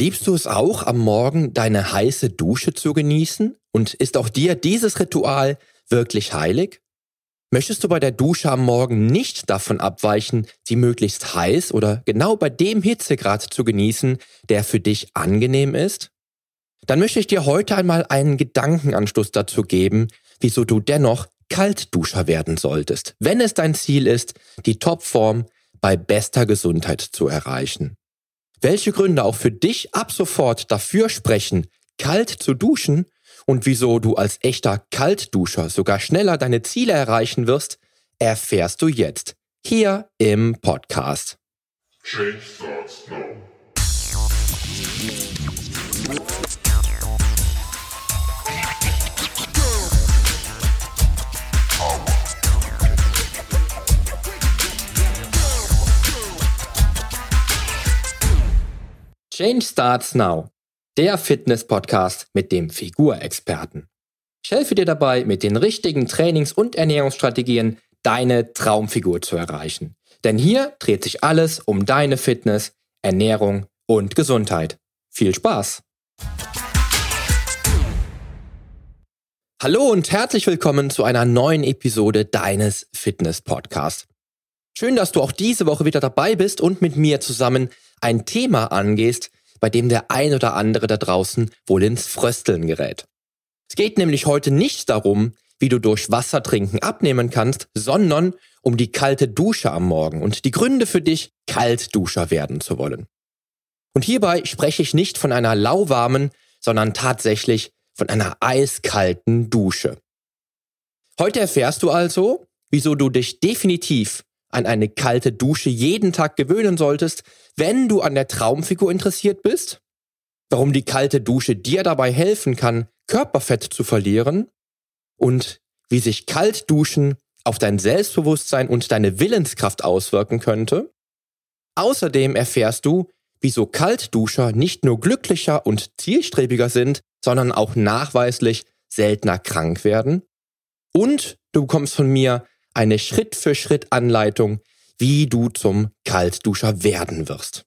Liebst du es auch, am Morgen deine heiße Dusche zu genießen? Und ist auch dir dieses Ritual wirklich heilig? Möchtest du bei der Dusche am Morgen nicht davon abweichen, sie möglichst heiß oder genau bei dem Hitzegrad zu genießen, der für dich angenehm ist? Dann möchte ich dir heute einmal einen Gedankenanschluss dazu geben, wieso du dennoch Kaltduscher werden solltest, wenn es dein Ziel ist, die Topform bei bester Gesundheit zu erreichen. Welche Gründe auch für dich ab sofort dafür sprechen, kalt zu duschen und wieso du als echter Kaltduscher sogar schneller deine Ziele erreichen wirst, erfährst du jetzt hier im Podcast. Change starts now. Change Starts Now, der Fitness-Podcast mit dem Figurexperten. Ich helfe dir dabei, mit den richtigen Trainings- und Ernährungsstrategien deine Traumfigur zu erreichen. Denn hier dreht sich alles um deine Fitness, Ernährung und Gesundheit. Viel Spaß! Hallo und herzlich willkommen zu einer neuen Episode deines Fitness-Podcasts. Schön, dass du auch diese Woche wieder dabei bist und mit mir zusammen ein Thema angehst, bei dem der ein oder andere da draußen wohl ins Frösteln gerät. Es geht nämlich heute nicht darum, wie du durch Wasser trinken abnehmen kannst, sondern um die kalte Dusche am Morgen und die Gründe für dich, Kaltduscher werden zu wollen. Und hierbei spreche ich nicht von einer lauwarmen, sondern tatsächlich von einer eiskalten Dusche. Heute erfährst du also, wieso du dich definitiv an eine kalte Dusche jeden Tag gewöhnen solltest, wenn du an der Traumfigur interessiert bist, warum die kalte Dusche dir dabei helfen kann, Körperfett zu verlieren und wie sich Kaltduschen auf dein Selbstbewusstsein und deine Willenskraft auswirken könnte. Außerdem erfährst du, wieso Kaltduscher nicht nur glücklicher und zielstrebiger sind, sondern auch nachweislich seltener krank werden. Und du bekommst von mir eine Schritt-für-Schritt-Anleitung, wie du zum Kaltduscher werden wirst.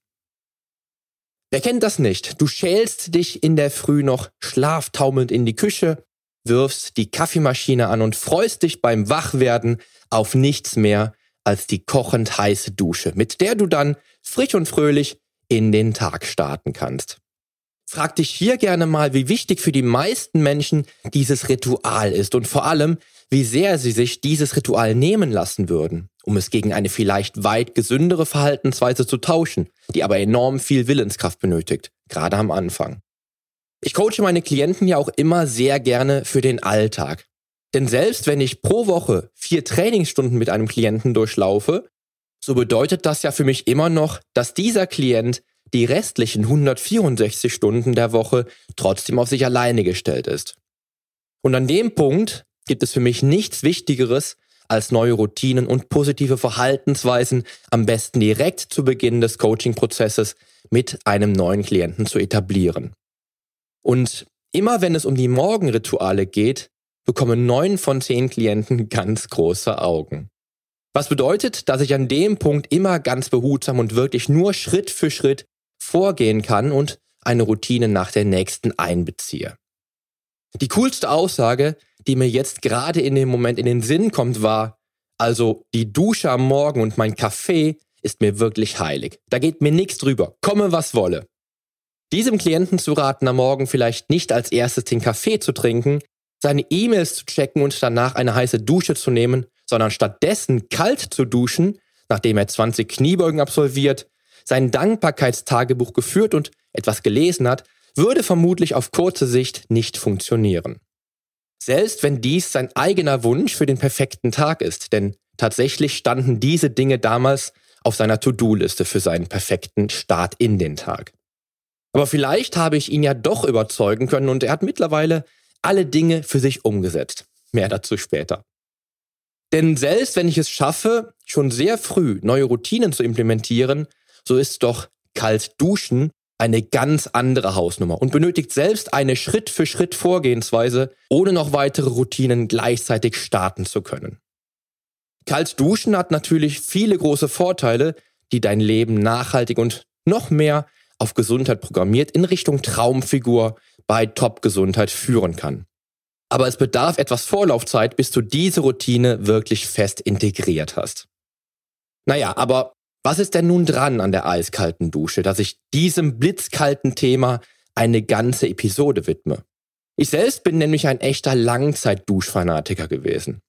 Wer kennt das nicht? Du schälst dich in der Früh noch schlaftaumelnd in die Küche, wirfst die Kaffeemaschine an und freust dich beim Wachwerden auf nichts mehr als die kochend heiße Dusche, mit der du dann frisch und fröhlich in den Tag starten kannst. Frag dich hier gerne mal, wie wichtig für die meisten Menschen dieses Ritual ist und vor allem, wie sehr sie sich dieses Ritual nehmen lassen würden, um es gegen eine vielleicht weit gesündere Verhaltensweise zu tauschen, die aber enorm viel Willenskraft benötigt, gerade am Anfang. Ich coache meine Klienten ja auch immer sehr gerne für den Alltag. Denn selbst wenn ich pro Woche vier Trainingsstunden mit einem Klienten durchlaufe, so bedeutet das ja für mich immer noch, dass dieser Klient die restlichen 164 Stunden der Woche trotzdem auf sich alleine gestellt ist. Und an dem Punkt gibt es für mich nichts Wichtigeres, als neue Routinen und positive Verhaltensweisen am besten direkt zu Beginn des Coaching-Prozesses mit einem neuen Klienten zu etablieren. Und immer wenn es um die Morgenrituale geht, bekommen neun von zehn Klienten ganz große Augen. Was bedeutet, dass ich an dem Punkt immer ganz behutsam und wirklich nur Schritt für Schritt vorgehen kann und eine Routine nach der nächsten einbeziehe. Die coolste Aussage, die mir jetzt gerade in dem Moment in den Sinn kommt, war, also die Dusche am Morgen und mein Kaffee ist mir wirklich heilig. Da geht mir nichts drüber, komme was wolle. Diesem Klienten zu raten, am Morgen vielleicht nicht als erstes den Kaffee zu trinken, seine E-Mails zu checken und danach eine heiße Dusche zu nehmen, sondern stattdessen kalt zu duschen, nachdem er 20 Kniebeugen absolviert, sein Dankbarkeitstagebuch geführt und etwas gelesen hat, würde vermutlich auf kurze Sicht nicht funktionieren. Selbst wenn dies sein eigener Wunsch für den perfekten Tag ist, denn tatsächlich standen diese Dinge damals auf seiner To-Do-Liste für seinen perfekten Start in den Tag. Aber vielleicht habe ich ihn ja doch überzeugen können und er hat mittlerweile alle Dinge für sich umgesetzt. Mehr dazu später. Denn selbst wenn ich es schaffe, schon sehr früh neue Routinen zu implementieren, so ist doch kalt duschen eine ganz andere Hausnummer und benötigt selbst eine Schritt für Schritt Vorgehensweise, ohne noch weitere Routinen gleichzeitig starten zu können. Kalt duschen hat natürlich viele große Vorteile, die dein Leben nachhaltig und noch mehr auf Gesundheit programmiert in Richtung Traumfigur bei Top-Gesundheit führen kann. Aber es bedarf etwas Vorlaufzeit, bis du diese Routine wirklich fest integriert hast. Naja, aber was ist denn nun dran an der eiskalten Dusche, dass ich diesem blitzkalten Thema eine ganze Episode widme? Ich selbst bin nämlich ein echter Langzeit-Duschfanatiker gewesen.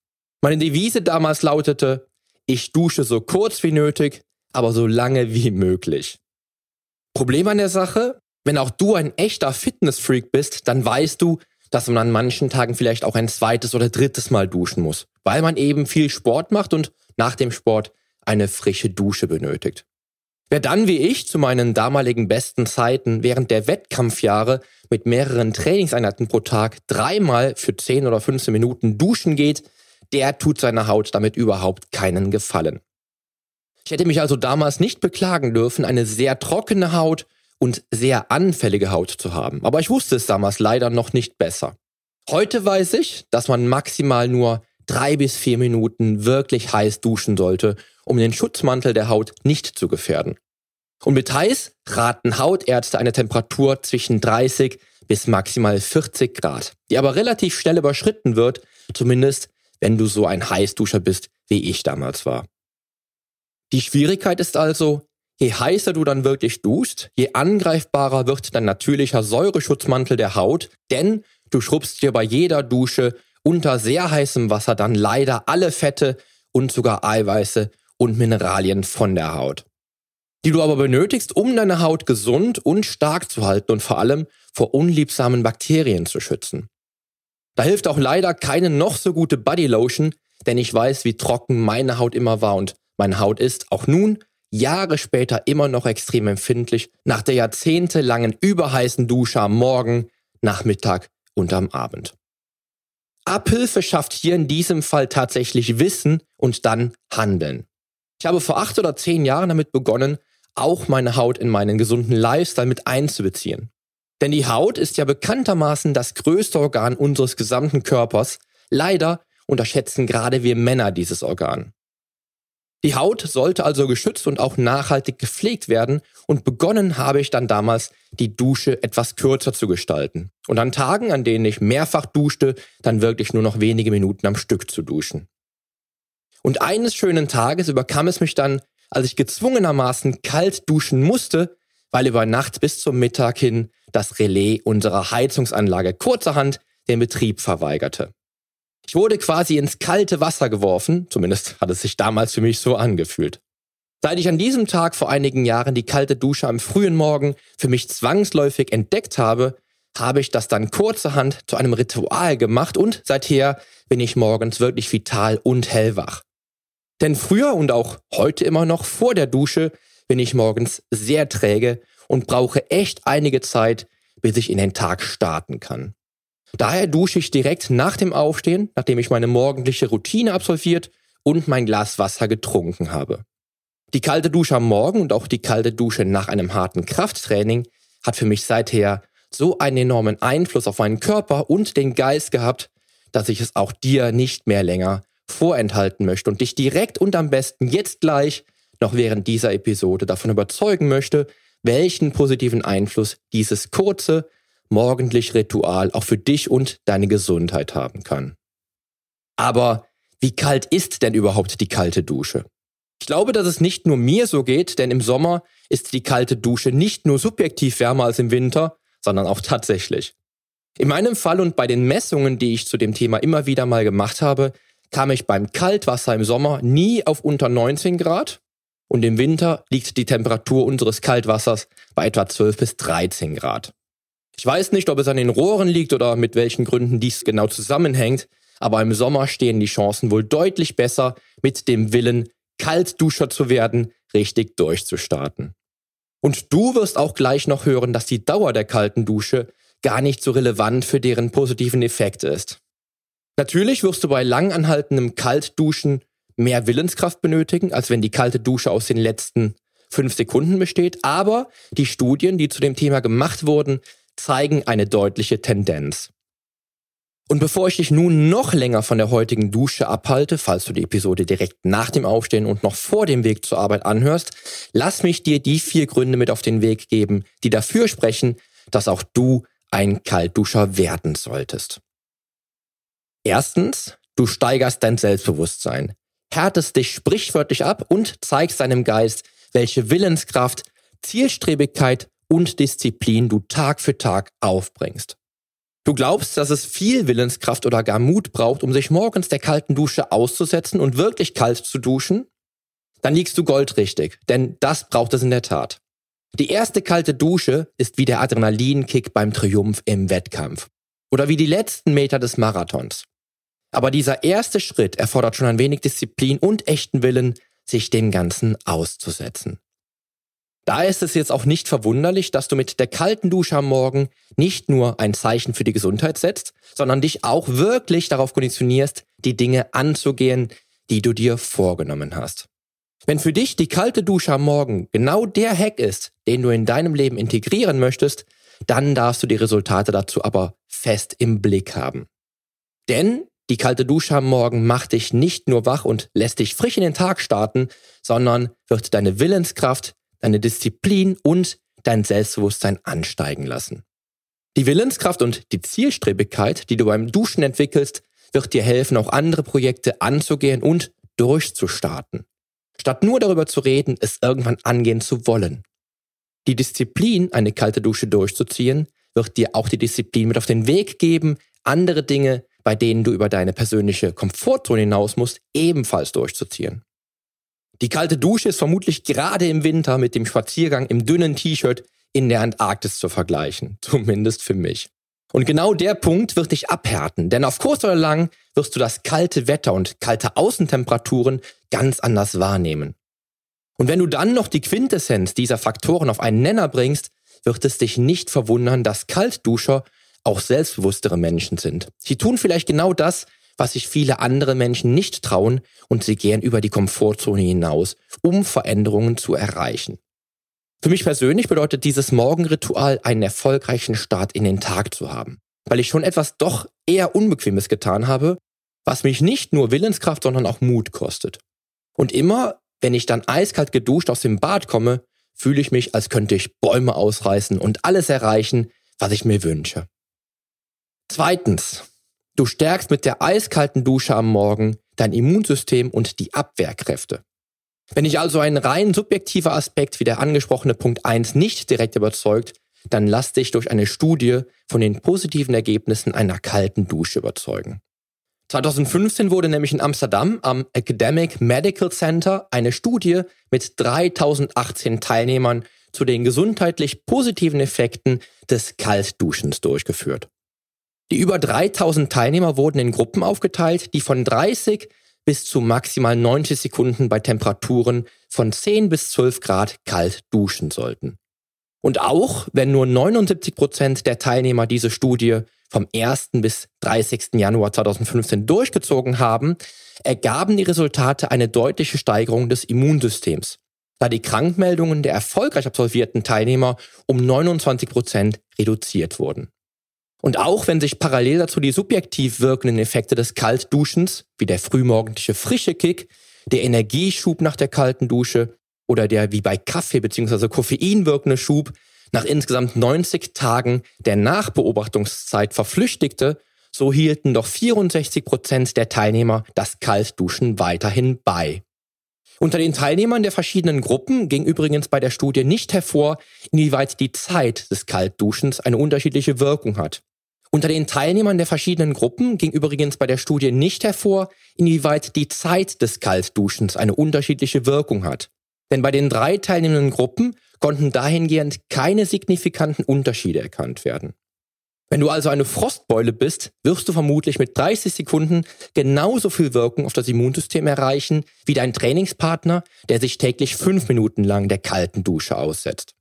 Meine Devise damals lautete, ich dusche so kurz wie nötig, aber so lange wie möglich. Problem an der Sache, wenn auch du ein echter Fitnessfreak bist, dann weißt du, dass man an manchen Tagen vielleicht auch ein zweites oder drittes Mal duschen muss, weil man eben viel Sport macht und nach dem Sport eine frische Dusche benötigt. Wer dann wie ich zu meinen damaligen besten Zeiten während der Wettkampfjahre mit mehreren Trainingseinheiten pro Tag dreimal für 10 oder 15 Minuten duschen geht, der tut seiner Haut damit überhaupt keinen Gefallen. Ich hätte mich also damals nicht beklagen dürfen, eine sehr trockene Haut und sehr anfällige Haut zu haben. Aber ich wusste es damals leider noch nicht besser. Heute weiß ich, dass man maximal nur drei bis vier Minuten wirklich heiß duschen sollte, um den Schutzmantel der Haut nicht zu gefährden. Und mit heiß raten Hautärzte eine Temperatur zwischen 30 bis maximal 40 Grad, die aber relativ schnell überschritten wird, zumindest wenn du so ein Heißduscher bist, wie ich damals war. Die Schwierigkeit ist also, je heißer du dann wirklich duschst, je angreifbarer wird dein natürlicher Säureschutzmantel der Haut, denn du schrubbst dir bei jeder Dusche unter sehr heißem Wasser dann leider alle Fette und sogar Eiweiße und Mineralien von der Haut. Die du aber benötigst, um deine Haut gesund und stark zu halten und vor allem vor unliebsamen Bakterien zu schützen. Da hilft auch leider keine noch so gute Bodylotion, denn ich weiß, wie trocken meine Haut immer war und meine Haut ist auch nun, Jahre später, immer noch extrem empfindlich nach der jahrzehntelangen überheißen Dusche am Morgen, Nachmittag und am Abend. Abhilfe schafft hier in diesem Fall tatsächlich Wissen und dann Handeln. Ich habe vor acht oder zehn Jahren damit begonnen, auch meine Haut in meinen gesunden Lifestyle mit einzubeziehen. Denn die Haut ist ja bekanntermaßen das größte Organ unseres gesamten Körpers. Leider unterschätzen gerade wir Männer dieses Organ. Die Haut sollte also geschützt und auch nachhaltig gepflegt werden und begonnen habe ich dann damals, die Dusche etwas kürzer zu gestalten. Und an Tagen, an denen ich mehrfach duschte, dann wirklich nur noch wenige Minuten am Stück zu duschen. Und eines schönen Tages überkam es mich dann, als ich gezwungenermaßen kalt duschen musste, weil über Nacht bis zum Mittag hin das Relais unserer Heizungsanlage kurzerhand den Betrieb verweigerte. Ich wurde quasi ins kalte Wasser geworfen, zumindest hat es sich damals für mich so angefühlt. Seit ich an diesem Tag vor einigen Jahren die kalte Dusche am frühen Morgen für mich zwangsläufig entdeckt habe, habe ich das dann kurzerhand zu einem Ritual gemacht und seither bin ich morgens wirklich vital und hellwach. Denn früher und auch heute immer noch vor der Dusche bin ich morgens sehr träge und brauche echt einige Zeit, bis ich in den Tag starten kann. Daher dusche ich direkt nach dem Aufstehen, nachdem ich meine morgendliche Routine absolviert und mein Glas Wasser getrunken habe. Die kalte Dusche am Morgen und auch die kalte Dusche nach einem harten Krafttraining hat für mich seither so einen enormen Einfluss auf meinen Körper und den Geist gehabt, dass ich es auch dir nicht mehr länger vorenthalten möchte und dich direkt und am besten jetzt gleich noch während dieser Episode davon überzeugen möchte, welchen positiven Einfluss dieses kurze, morgendlich Ritual auch für dich und deine Gesundheit haben kann. Aber wie kalt ist denn überhaupt die kalte Dusche? Ich glaube, dass es nicht nur mir so geht, denn im Sommer ist die kalte Dusche nicht nur subjektiv wärmer als im Winter, sondern auch tatsächlich. In meinem Fall und bei den Messungen, die ich zu dem Thema immer wieder mal gemacht habe, kam ich beim Kaltwasser im Sommer nie auf unter 19 Grad und im Winter liegt die Temperatur unseres Kaltwassers bei etwa 12 bis 13 Grad. Ich weiß nicht, ob es an den Rohren liegt oder mit welchen Gründen dies genau zusammenhängt, aber im Sommer stehen die Chancen wohl deutlich besser, mit dem Willen, Kaltduscher zu werden, richtig durchzustarten. Und du wirst auch gleich noch hören, dass die Dauer der kalten Dusche gar nicht so relevant für deren positiven Effekte ist. Natürlich wirst du bei lang anhaltendem Kaltduschen mehr Willenskraft benötigen, als wenn die kalte Dusche aus den letzten fünf Sekunden besteht, aber die Studien, die zu dem Thema gemacht wurden, zeigen eine deutliche Tendenz. Und bevor ich dich nun noch länger von der heutigen Dusche abhalte, falls du die Episode direkt nach dem Aufstehen und noch vor dem Weg zur Arbeit anhörst, lass mich dir die vier Gründe mit auf den Weg geben, die dafür sprechen, dass auch du ein Kaltduscher werden solltest. Erstens, du steigerst dein Selbstbewusstsein, härtest dich sprichwörtlich ab und zeigst deinem Geist, welche Willenskraft, Zielstrebigkeit und Disziplin du Tag für Tag aufbringst. Du glaubst, dass es viel Willenskraft oder gar Mut braucht, um sich morgens der kalten Dusche auszusetzen und wirklich kalt zu duschen? Dann liegst du goldrichtig, denn das braucht es in der Tat. Die erste kalte Dusche ist wie der Adrenalinkick beim Triumph im Wettkampf oder wie die letzten Meter des Marathons. Aber dieser erste Schritt erfordert schon ein wenig Disziplin und echten Willen, sich dem Ganzen auszusetzen. Da ist es jetzt auch nicht verwunderlich, dass du mit der kalten Dusche am Morgen nicht nur ein Zeichen für die Gesundheit setzt, sondern dich auch wirklich darauf konditionierst, die Dinge anzugehen, die du dir vorgenommen hast. Wenn für dich die kalte Dusche am Morgen genau der Hack ist, den du in deinem Leben integrieren möchtest, dann darfst du die Resultate dazu aber fest im Blick haben. Denn die kalte Dusche am Morgen macht dich nicht nur wach und lässt dich frisch in den Tag starten, sondern wird deine Willenskraft, deine Disziplin und dein Selbstbewusstsein ansteigen lassen. Die Willenskraft und die Zielstrebigkeit, die du beim Duschen entwickelst, wird dir helfen, auch andere Projekte anzugehen und durchzustarten. Statt nur darüber zu reden, es irgendwann angehen zu wollen. Die Disziplin, eine kalte Dusche durchzuziehen, wird dir auch die Disziplin mit auf den Weg geben, andere Dinge, bei denen du über deine persönliche Komfortzone hinaus musst, ebenfalls durchzuziehen. Die kalte Dusche ist vermutlich gerade im Winter mit dem Spaziergang im dünnen T-Shirt in der Antarktis zu vergleichen. Zumindest für mich. Und genau der Punkt wird dich abhärten, denn auf kurz oder lang wirst du das kalte Wetter und kalte Außentemperaturen ganz anders wahrnehmen. Und wenn du dann noch die Quintessenz dieser Faktoren auf einen Nenner bringst, wird es dich nicht verwundern, dass Kaltduscher auch selbstbewusstere Menschen sind. Sie tun vielleicht genau das, was sich viele andere Menschen nicht trauen und sie gehen über die Komfortzone hinaus, um Veränderungen zu erreichen. Für mich persönlich bedeutet dieses Morgenritual einen erfolgreichen Start in den Tag zu haben, weil ich schon etwas doch eher Unbequemes getan habe, was mich nicht nur Willenskraft, sondern auch Mut kostet. Und immer, wenn ich dann eiskalt geduscht aus dem Bad komme, fühle ich mich, als könnte ich Bäume ausreißen und alles erreichen, was ich mir wünsche. Zweitens, Du stärkst mit der eiskalten Dusche am Morgen dein Immunsystem und die Abwehrkräfte. Wenn dich also ein rein subjektiver Aspekt wie der angesprochene Punkt 1 nicht direkt überzeugt, dann lass dich durch eine Studie von den positiven Ergebnissen einer kalten Dusche überzeugen. 2015 wurde nämlich in Amsterdam am Academic Medical Center eine Studie mit 3018 Teilnehmern zu den gesundheitlich positiven Effekten des Kaltduschens durchgeführt. Die über 3000 Teilnehmer wurden in Gruppen aufgeteilt, die von 30 bis zu maximal 90 Sekunden bei Temperaturen von 10 bis 12 Grad kalt duschen sollten. Und auch wenn nur 79 Prozent der Teilnehmer diese Studie vom 1. bis 30. Januar 2015 durchgezogen haben, ergaben die Resultate eine deutliche Steigerung des Immunsystems, da die Krankmeldungen der erfolgreich absolvierten Teilnehmer um 29 Prozent reduziert wurden. Und auch wenn sich parallel dazu die subjektiv wirkenden Effekte des Kaltduschens, wie der frühmorgendliche frische Kick, der Energieschub nach der kalten Dusche oder der wie bei Kaffee bzw. Koffein wirkende Schub nach insgesamt 90 Tagen der Nachbeobachtungszeit verflüchtigte, so hielten doch 64 Prozent der Teilnehmer das Kaltduschen weiterhin bei. Unter den Teilnehmern der verschiedenen Gruppen ging übrigens bei der Studie nicht hervor, inwieweit die Zeit des Kaltduschens eine unterschiedliche Wirkung hat. Unter den Teilnehmern der verschiedenen Gruppen ging übrigens bei der Studie nicht hervor, inwieweit die Zeit des Kaltduschens eine unterschiedliche Wirkung hat. Denn bei den drei teilnehmenden Gruppen konnten dahingehend keine signifikanten Unterschiede erkannt werden. Wenn du also eine Frostbeule bist, wirst du vermutlich mit 30 Sekunden genauso viel Wirkung auf das Immunsystem erreichen wie dein Trainingspartner, der sich täglich fünf Minuten lang der kalten Dusche aussetzt.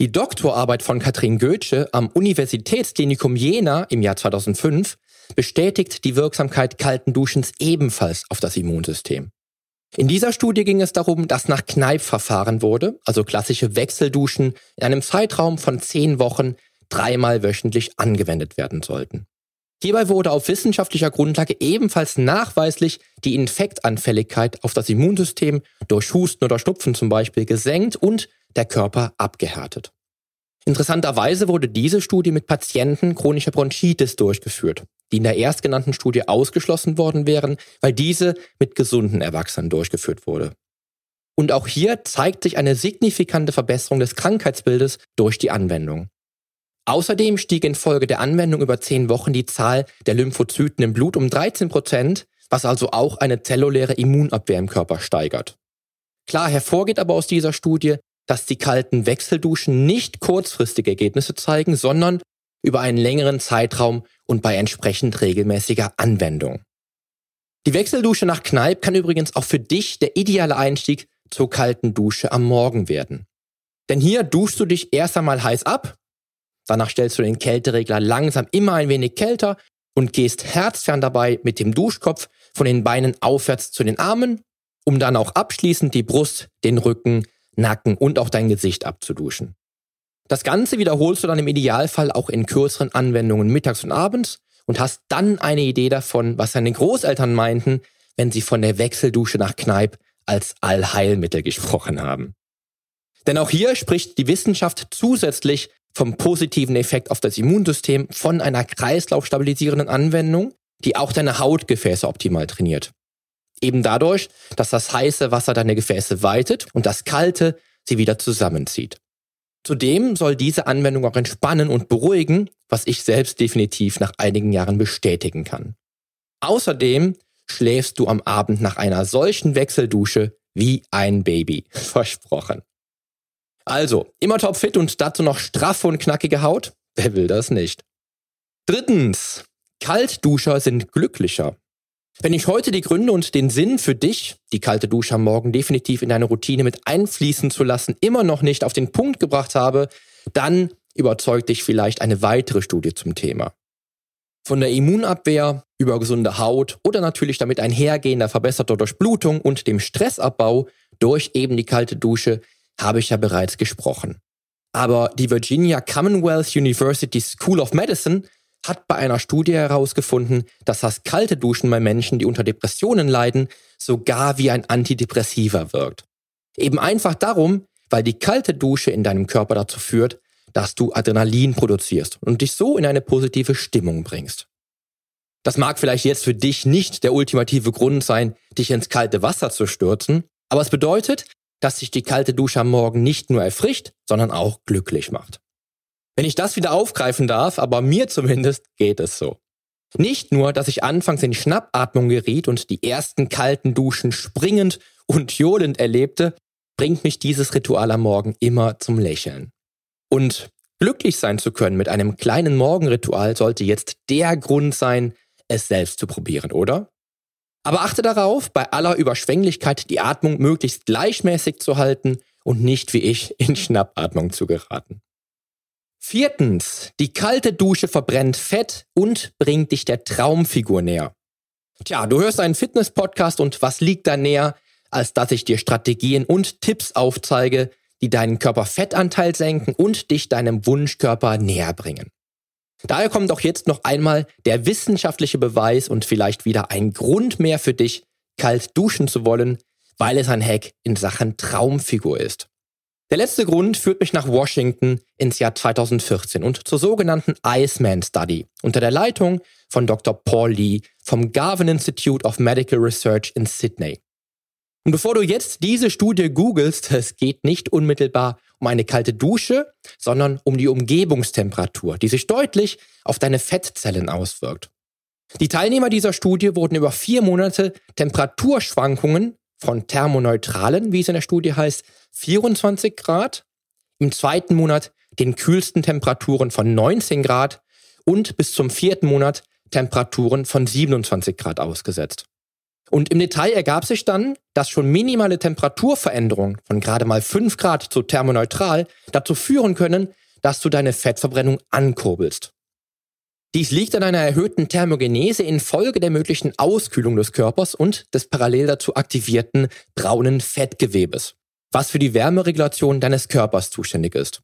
Die Doktorarbeit von Katrin Goetsche am Universitätsklinikum Jena im Jahr 2005 bestätigt die Wirksamkeit kalten Duschens ebenfalls auf das Immunsystem. In dieser Studie ging es darum, dass nach Kneipp verfahren wurde, also klassische Wechselduschen, in einem Zeitraum von zehn Wochen dreimal wöchentlich angewendet werden sollten. Hierbei wurde auf wissenschaftlicher Grundlage ebenfalls nachweislich die Infektanfälligkeit auf das Immunsystem durch Husten oder Schnupfen zum Beispiel gesenkt und der Körper abgehärtet. Interessanterweise wurde diese Studie mit Patienten chronischer Bronchitis durchgeführt, die in der erstgenannten Studie ausgeschlossen worden wären, weil diese mit gesunden Erwachsenen durchgeführt wurde. Und auch hier zeigt sich eine signifikante Verbesserung des Krankheitsbildes durch die Anwendung. Außerdem stieg infolge der Anwendung über zehn Wochen die Zahl der Lymphozyten im Blut um 13 Prozent, was also auch eine zelluläre Immunabwehr im Körper steigert. Klar hervorgeht aber aus dieser Studie, dass die kalten Wechselduschen nicht kurzfristige Ergebnisse zeigen, sondern über einen längeren Zeitraum und bei entsprechend regelmäßiger Anwendung. Die Wechseldusche nach Kneipp kann übrigens auch für dich der ideale Einstieg zur kalten Dusche am Morgen werden. Denn hier duschst du dich erst einmal heiß ab, Danach stellst du den Kälteregler langsam immer ein wenig kälter und gehst herzfern dabei mit dem Duschkopf von den Beinen aufwärts zu den Armen, um dann auch abschließend die Brust, den Rücken, Nacken und auch dein Gesicht abzuduschen. Das Ganze wiederholst du dann im Idealfall auch in kürzeren Anwendungen mittags und abends und hast dann eine Idee davon, was deine Großeltern meinten, wenn sie von der Wechseldusche nach Kneipp als Allheilmittel gesprochen haben. Denn auch hier spricht die Wissenschaft zusätzlich vom positiven Effekt auf das Immunsystem von einer kreislaufstabilisierenden Anwendung, die auch deine Hautgefäße optimal trainiert. Eben dadurch, dass das heiße Wasser deine Gefäße weitet und das kalte sie wieder zusammenzieht. Zudem soll diese Anwendung auch entspannen und beruhigen, was ich selbst definitiv nach einigen Jahren bestätigen kann. Außerdem schläfst du am Abend nach einer solchen Wechseldusche wie ein Baby. Versprochen. Also, immer topfit und dazu noch straffe und knackige Haut? Wer will das nicht? Drittens, Kaltduscher sind glücklicher. Wenn ich heute die Gründe und den Sinn für dich, die kalte Dusche am Morgen definitiv in deine Routine mit einfließen zu lassen, immer noch nicht auf den Punkt gebracht habe, dann überzeugt dich vielleicht eine weitere Studie zum Thema. Von der Immunabwehr über gesunde Haut oder natürlich damit einhergehender verbesserter Durchblutung und dem Stressabbau durch eben die kalte Dusche habe ich ja bereits gesprochen. Aber die Virginia Commonwealth University School of Medicine hat bei einer Studie herausgefunden, dass das kalte Duschen bei Menschen, die unter Depressionen leiden, sogar wie ein Antidepressiva wirkt. Eben einfach darum, weil die kalte Dusche in deinem Körper dazu führt, dass du Adrenalin produzierst und dich so in eine positive Stimmung bringst. Das mag vielleicht jetzt für dich nicht der ultimative Grund sein, dich ins kalte Wasser zu stürzen, aber es bedeutet, dass sich die kalte Dusche am Morgen nicht nur erfrischt, sondern auch glücklich macht. Wenn ich das wieder aufgreifen darf, aber mir zumindest geht es so. Nicht nur, dass ich anfangs in Schnappatmung geriet und die ersten kalten Duschen springend und johlend erlebte, bringt mich dieses Ritual am Morgen immer zum Lächeln. Und glücklich sein zu können mit einem kleinen Morgenritual sollte jetzt der Grund sein, es selbst zu probieren, oder? Aber achte darauf, bei aller Überschwänglichkeit die Atmung möglichst gleichmäßig zu halten und nicht wie ich in Schnappatmung zu geraten. Viertens, die kalte Dusche verbrennt Fett und bringt dich der Traumfigur näher. Tja, du hörst einen Fitness-Podcast und was liegt da näher, als dass ich dir Strategien und Tipps aufzeige, die deinen Körperfettanteil senken und dich deinem Wunschkörper näher bringen. Daher kommt auch jetzt noch einmal der wissenschaftliche Beweis und vielleicht wieder ein Grund mehr für dich, kalt duschen zu wollen, weil es ein Hack in Sachen Traumfigur ist. Der letzte Grund führt mich nach Washington ins Jahr 2014 und zur sogenannten Iceman Study unter der Leitung von Dr. Paul Lee vom Garvin Institute of Medical Research in Sydney. Und bevor du jetzt diese Studie googelst, es geht nicht unmittelbar um eine kalte Dusche, sondern um die Umgebungstemperatur, die sich deutlich auf deine Fettzellen auswirkt. Die Teilnehmer dieser Studie wurden über vier Monate Temperaturschwankungen von thermoneutralen, wie es in der Studie heißt, 24 Grad, im zweiten Monat den kühlsten Temperaturen von 19 Grad und bis zum vierten Monat Temperaturen von 27 Grad ausgesetzt. Und im Detail ergab sich dann, dass schon minimale Temperaturveränderungen von gerade mal 5 Grad zu thermoneutral dazu führen können, dass du deine Fettverbrennung ankurbelst. Dies liegt an einer erhöhten Thermogenese infolge der möglichen Auskühlung des Körpers und des parallel dazu aktivierten braunen Fettgewebes, was für die Wärmeregulation deines Körpers zuständig ist.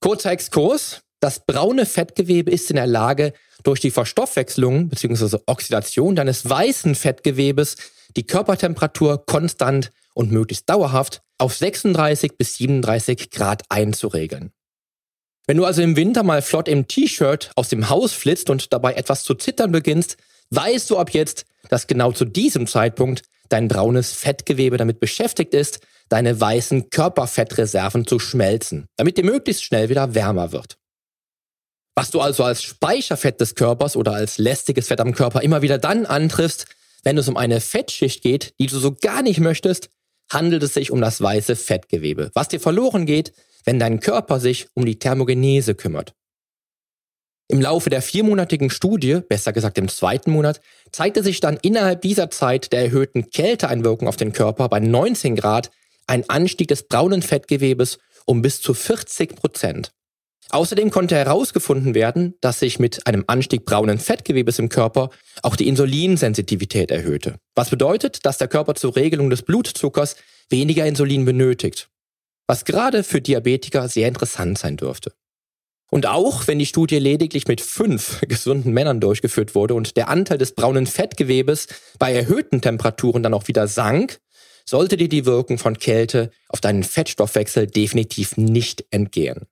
Kurzer Exkurs. Das braune Fettgewebe ist in der Lage, durch die Verstoffwechslung bzw. Oxidation deines weißen Fettgewebes die Körpertemperatur konstant und möglichst dauerhaft auf 36 bis 37 Grad einzuregeln. Wenn du also im Winter mal flott im T-Shirt aus dem Haus flitzt und dabei etwas zu zittern beginnst, weißt du ab jetzt, dass genau zu diesem Zeitpunkt dein braunes Fettgewebe damit beschäftigt ist, deine weißen Körperfettreserven zu schmelzen, damit dir möglichst schnell wieder wärmer wird. Was du also als Speicherfett des Körpers oder als lästiges Fett am Körper immer wieder dann antriffst, wenn es um eine Fettschicht geht, die du so gar nicht möchtest, handelt es sich um das weiße Fettgewebe, was dir verloren geht, wenn dein Körper sich um die Thermogenese kümmert. Im Laufe der viermonatigen Studie, besser gesagt im zweiten Monat, zeigte sich dann innerhalb dieser Zeit der erhöhten Kälteeinwirkung auf den Körper bei 19 Grad ein Anstieg des braunen Fettgewebes um bis zu 40 Prozent. Außerdem konnte herausgefunden werden, dass sich mit einem Anstieg braunen Fettgewebes im Körper auch die Insulinsensitivität erhöhte. Was bedeutet, dass der Körper zur Regelung des Blutzuckers weniger Insulin benötigt. Was gerade für Diabetiker sehr interessant sein dürfte. Und auch wenn die Studie lediglich mit fünf gesunden Männern durchgeführt wurde und der Anteil des braunen Fettgewebes bei erhöhten Temperaturen dann auch wieder sank, sollte dir die Wirkung von Kälte auf deinen Fettstoffwechsel definitiv nicht entgehen.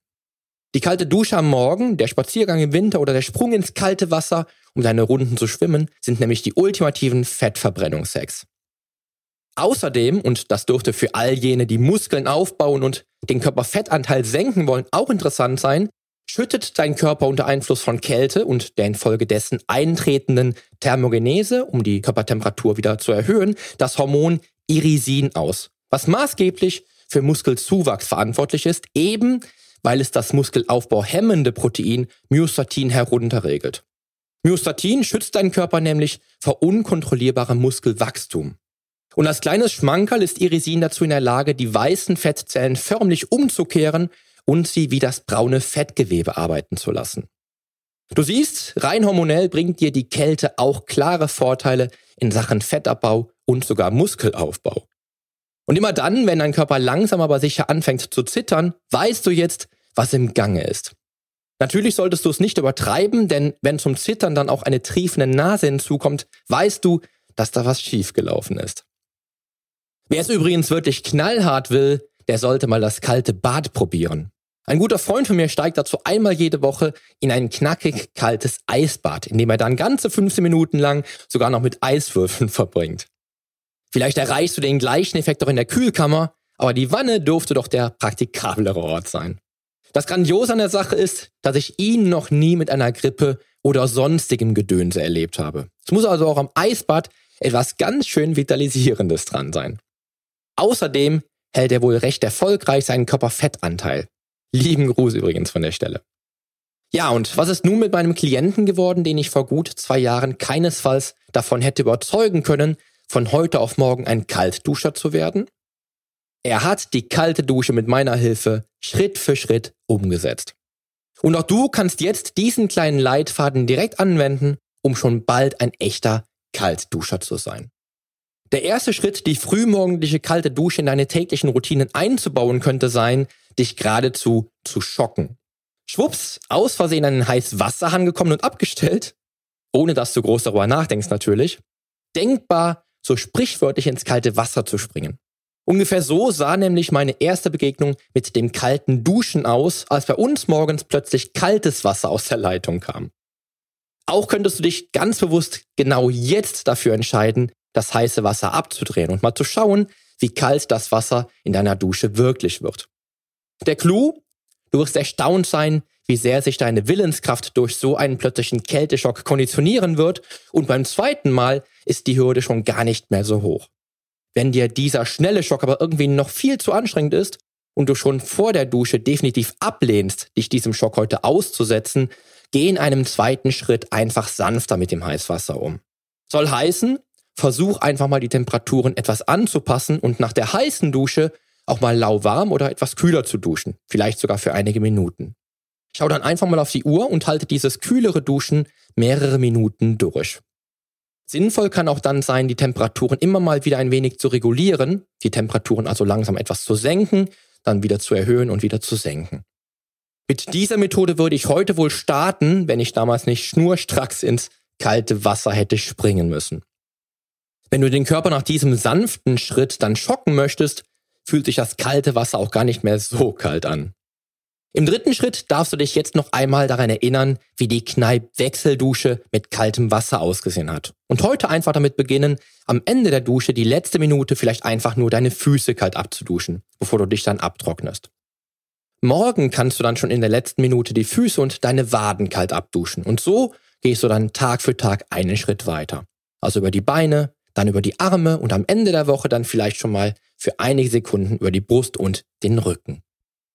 Die kalte Dusche am Morgen, der Spaziergang im Winter oder der Sprung ins kalte Wasser, um deine Runden zu schwimmen, sind nämlich die ultimativen Fettverbrennungshacks. Außerdem, und das dürfte für all jene, die Muskeln aufbauen und den Körperfettanteil senken wollen, auch interessant sein, schüttet dein Körper unter Einfluss von Kälte und der infolgedessen eintretenden Thermogenese, um die Körpertemperatur wieder zu erhöhen, das Hormon Irisin aus, was maßgeblich für Muskelzuwachs verantwortlich ist, eben weil es das Muskelaufbau hemmende Protein Myostatin herunterregelt. Myostatin schützt deinen Körper nämlich vor unkontrollierbarem Muskelwachstum. Und als kleines Schmankerl ist Irisin dazu in der Lage, die weißen Fettzellen förmlich umzukehren und sie wie das braune Fettgewebe arbeiten zu lassen. Du siehst, rein hormonell bringt dir die Kälte auch klare Vorteile in Sachen Fettabbau und sogar Muskelaufbau. Und immer dann, wenn dein Körper langsam aber sicher anfängt zu zittern, weißt du jetzt, was im Gange ist. Natürlich solltest du es nicht übertreiben, denn wenn zum Zittern dann auch eine triefende Nase hinzukommt, weißt du, dass da was schiefgelaufen ist. Wer es übrigens wirklich knallhart will, der sollte mal das kalte Bad probieren. Ein guter Freund von mir steigt dazu einmal jede Woche in ein knackig kaltes Eisbad, in dem er dann ganze 15 Minuten lang sogar noch mit Eiswürfeln verbringt. Vielleicht erreichst du den gleichen Effekt auch in der Kühlkammer, aber die Wanne durfte doch der praktikablere Ort sein. Das Grandiose an der Sache ist, dass ich ihn noch nie mit einer Grippe oder sonstigem Gedönse erlebt habe. Es muss also auch am Eisbad etwas ganz schön Vitalisierendes dran sein. Außerdem hält er wohl recht erfolgreich seinen Körperfettanteil. Lieben Gruß übrigens von der Stelle. Ja, und was ist nun mit meinem Klienten geworden, den ich vor gut zwei Jahren keinesfalls davon hätte überzeugen können, von heute auf morgen ein Kaltduscher zu werden? Er hat die kalte Dusche mit meiner Hilfe Schritt für Schritt umgesetzt. Und auch du kannst jetzt diesen kleinen Leitfaden direkt anwenden, um schon bald ein echter Kaltduscher zu sein. Der erste Schritt, die frühmorgendliche kalte Dusche in deine täglichen Routinen einzubauen, könnte sein, dich geradezu zu schocken. Schwupps, aus Versehen an den heißen Wasserhahn gekommen und abgestellt, ohne dass du groß darüber nachdenkst natürlich. Denkbar, so sprichwörtlich ins kalte Wasser zu springen. Ungefähr so sah nämlich meine erste Begegnung mit dem kalten Duschen aus, als bei uns morgens plötzlich kaltes Wasser aus der Leitung kam. Auch könntest du dich ganz bewusst genau jetzt dafür entscheiden, das heiße Wasser abzudrehen und mal zu schauen, wie kalt das Wasser in deiner Dusche wirklich wird. Der Clou? Du wirst erstaunt sein, wie sehr sich deine Willenskraft durch so einen plötzlichen Kälteschock konditionieren wird und beim zweiten Mal ist die Hürde schon gar nicht mehr so hoch. Wenn dir dieser schnelle Schock aber irgendwie noch viel zu anstrengend ist und du schon vor der Dusche definitiv ablehnst, dich diesem Schock heute auszusetzen, geh in einem zweiten Schritt einfach sanfter mit dem Heißwasser um. Soll heißen, versuch einfach mal die Temperaturen etwas anzupassen und nach der heißen Dusche auch mal lauwarm oder etwas kühler zu duschen, vielleicht sogar für einige Minuten. Schau dann einfach mal auf die Uhr und halte dieses kühlere Duschen mehrere Minuten durch. Sinnvoll kann auch dann sein, die Temperaturen immer mal wieder ein wenig zu regulieren, die Temperaturen also langsam etwas zu senken, dann wieder zu erhöhen und wieder zu senken. Mit dieser Methode würde ich heute wohl starten, wenn ich damals nicht schnurstracks ins kalte Wasser hätte springen müssen. Wenn du den Körper nach diesem sanften Schritt dann schocken möchtest, fühlt sich das kalte Wasser auch gar nicht mehr so kalt an. Im dritten Schritt darfst du dich jetzt noch einmal daran erinnern, wie die Kneipp-Wechseldusche mit kaltem Wasser ausgesehen hat. Und heute einfach damit beginnen, am Ende der Dusche die letzte Minute vielleicht einfach nur deine Füße kalt abzuduschen, bevor du dich dann abtrocknest. Morgen kannst du dann schon in der letzten Minute die Füße und deine Waden kalt abduschen. Und so gehst du dann Tag für Tag einen Schritt weiter. Also über die Beine, dann über die Arme und am Ende der Woche dann vielleicht schon mal für einige Sekunden über die Brust und den Rücken.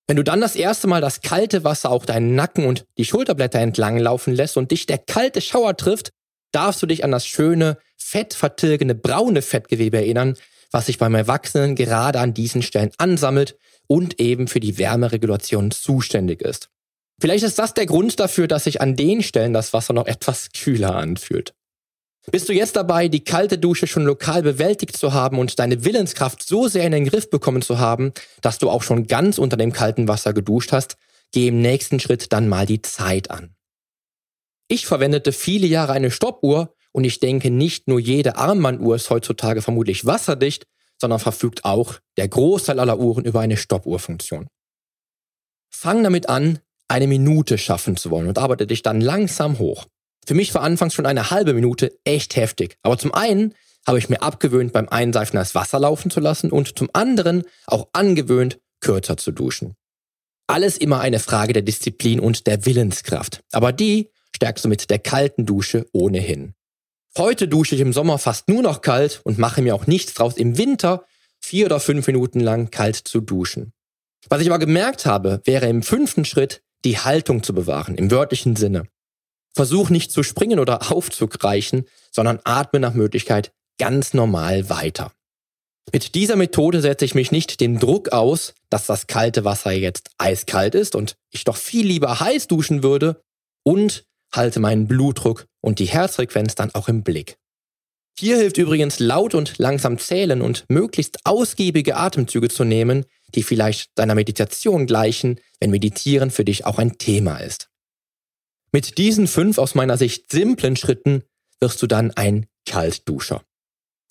Wenn du dann das erste Mal das kalte Wasser auch deinen Nacken und die Schulterblätter entlang laufen lässt und dich der kalte Schauer trifft, darfst du dich an das schöne, fettvertilgende braune Fettgewebe erinnern, was sich beim Erwachsenen gerade an diesen Stellen ansammelt und eben für die Wärmeregulation zuständig ist. Vielleicht ist das der Grund dafür, dass sich an den Stellen das Wasser noch etwas kühler anfühlt. Bist du jetzt dabei, die kalte Dusche schon lokal bewältigt zu haben und deine Willenskraft so sehr in den Griff bekommen zu haben, dass du auch schon ganz unter dem kalten Wasser geduscht hast, geh im nächsten Schritt dann mal die Zeit an. Ich verwendete viele Jahre eine Stoppuhr und ich denke, nicht nur jede Armbanduhr ist heutzutage vermutlich wasserdicht, sondern verfügt auch der Großteil aller Uhren über eine Stoppuhrfunktion. Fang damit an, eine Minute schaffen zu wollen und arbeite dich dann langsam hoch. Für mich war anfangs schon eine halbe Minute echt heftig. Aber zum einen habe ich mir abgewöhnt, beim Einseifen das Wasser laufen zu lassen und zum anderen auch angewöhnt, kürzer zu duschen. Alles immer eine Frage der Disziplin und der Willenskraft. Aber die stärkst du mit der kalten Dusche ohnehin. Heute dusche ich im Sommer fast nur noch kalt und mache mir auch nichts draus, im Winter vier oder fünf Minuten lang kalt zu duschen. Was ich aber gemerkt habe, wäre im fünften Schritt die Haltung zu bewahren, im wörtlichen Sinne. Versuch nicht zu springen oder aufzugreichen, sondern atme nach Möglichkeit ganz normal weiter. Mit dieser Methode setze ich mich nicht dem Druck aus, dass das kalte Wasser jetzt eiskalt ist und ich doch viel lieber heiß duschen würde und halte meinen Blutdruck und die Herzfrequenz dann auch im Blick. Hier hilft übrigens laut und langsam zählen und möglichst ausgiebige Atemzüge zu nehmen, die vielleicht deiner Meditation gleichen, wenn Meditieren für dich auch ein Thema ist. Mit diesen fünf aus meiner Sicht simplen Schritten wirst du dann ein Kaltduscher.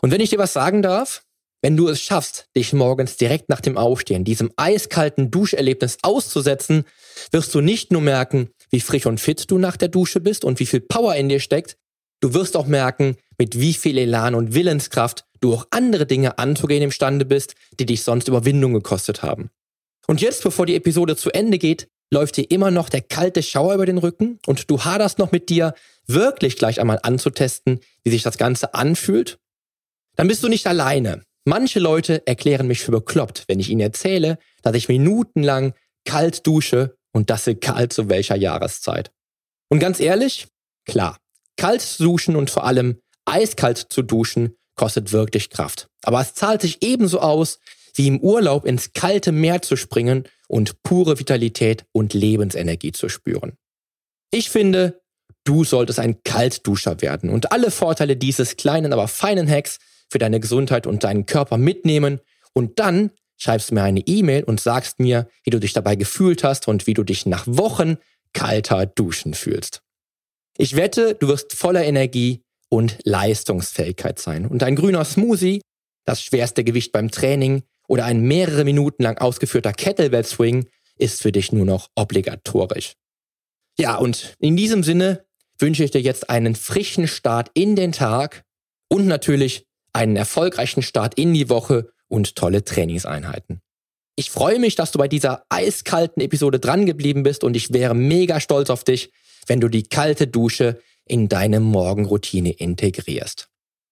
Und wenn ich dir was sagen darf, wenn du es schaffst, dich morgens direkt nach dem Aufstehen diesem eiskalten Duscherlebnis auszusetzen, wirst du nicht nur merken, wie frisch und fit du nach der Dusche bist und wie viel Power in dir steckt, du wirst auch merken, mit wie viel Elan und Willenskraft du auch andere Dinge anzugehen imstande bist, die dich sonst Überwindung gekostet haben. Und jetzt, bevor die Episode zu Ende geht, läuft dir immer noch der kalte Schauer über den Rücken und du haderst noch mit dir, wirklich gleich einmal anzutesten, wie sich das Ganze anfühlt, dann bist du nicht alleine. Manche Leute erklären mich für bekloppt, wenn ich ihnen erzähle, dass ich minutenlang kalt dusche und das egal zu welcher Jahreszeit. Und ganz ehrlich, klar, kalt zu duschen und vor allem eiskalt zu duschen kostet wirklich Kraft. Aber es zahlt sich ebenso aus, wie im Urlaub ins kalte Meer zu springen und pure Vitalität und Lebensenergie zu spüren. Ich finde, du solltest ein Kaltduscher werden und alle Vorteile dieses kleinen, aber feinen Hacks für deine Gesundheit und deinen Körper mitnehmen und dann schreibst mir eine E-Mail und sagst mir, wie du dich dabei gefühlt hast und wie du dich nach Wochen kalter Duschen fühlst. Ich wette, du wirst voller Energie und Leistungsfähigkeit sein. Und ein grüner Smoothie, das schwerste Gewicht beim Training, oder ein mehrere Minuten lang ausgeführter Kettlebell Swing ist für dich nur noch obligatorisch. Ja, und in diesem Sinne wünsche ich dir jetzt einen frischen Start in den Tag und natürlich einen erfolgreichen Start in die Woche und tolle Trainingseinheiten. Ich freue mich, dass du bei dieser eiskalten Episode dran geblieben bist und ich wäre mega stolz auf dich, wenn du die kalte Dusche in deine Morgenroutine integrierst.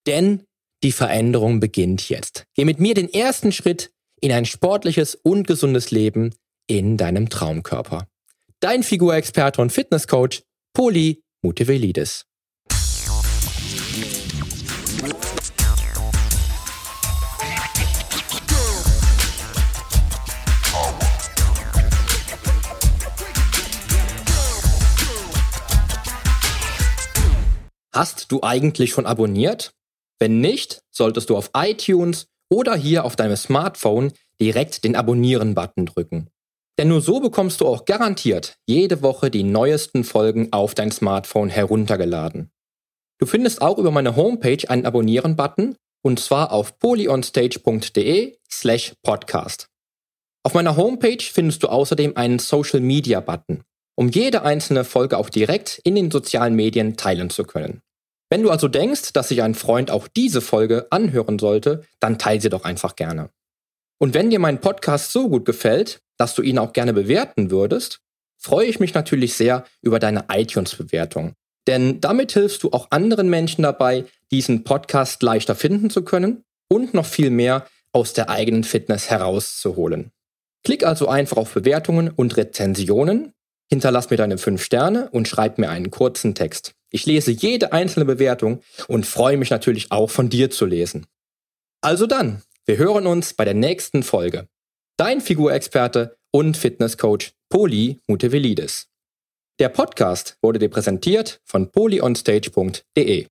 Denn die Veränderung beginnt jetzt. Geh mit mir den ersten Schritt in ein sportliches und gesundes Leben in deinem Traumkörper. Dein Figurexperte und Fitnesscoach Poli Mutevelidis. Hast du eigentlich schon abonniert? Wenn nicht, solltest du auf iTunes oder hier auf deinem Smartphone direkt den Abonnieren-Button drücken. Denn nur so bekommst du auch garantiert jede Woche die neuesten Folgen auf dein Smartphone heruntergeladen. Du findest auch über meine Homepage einen Abonnieren-Button und zwar auf polyonstage.de slash podcast. Auf meiner Homepage findest du außerdem einen Social Media Button, um jede einzelne Folge auch direkt in den sozialen Medien teilen zu können. Wenn du also denkst, dass sich ein Freund auch diese Folge anhören sollte, dann teile sie doch einfach gerne. Und wenn dir mein Podcast so gut gefällt, dass du ihn auch gerne bewerten würdest, freue ich mich natürlich sehr über deine iTunes-Bewertung. Denn damit hilfst du auch anderen Menschen dabei, diesen Podcast leichter finden zu können und noch viel mehr aus der eigenen Fitness herauszuholen. Klick also einfach auf Bewertungen und Rezensionen, hinterlass mir deine 5 Sterne und schreib mir einen kurzen Text. Ich lese jede einzelne Bewertung und freue mich natürlich auch von dir zu lesen. Also dann, wir hören uns bei der nächsten Folge. Dein Figurexperte und Fitnesscoach Poli Mutevelidis. Der Podcast wurde dir präsentiert von polyonstage.de.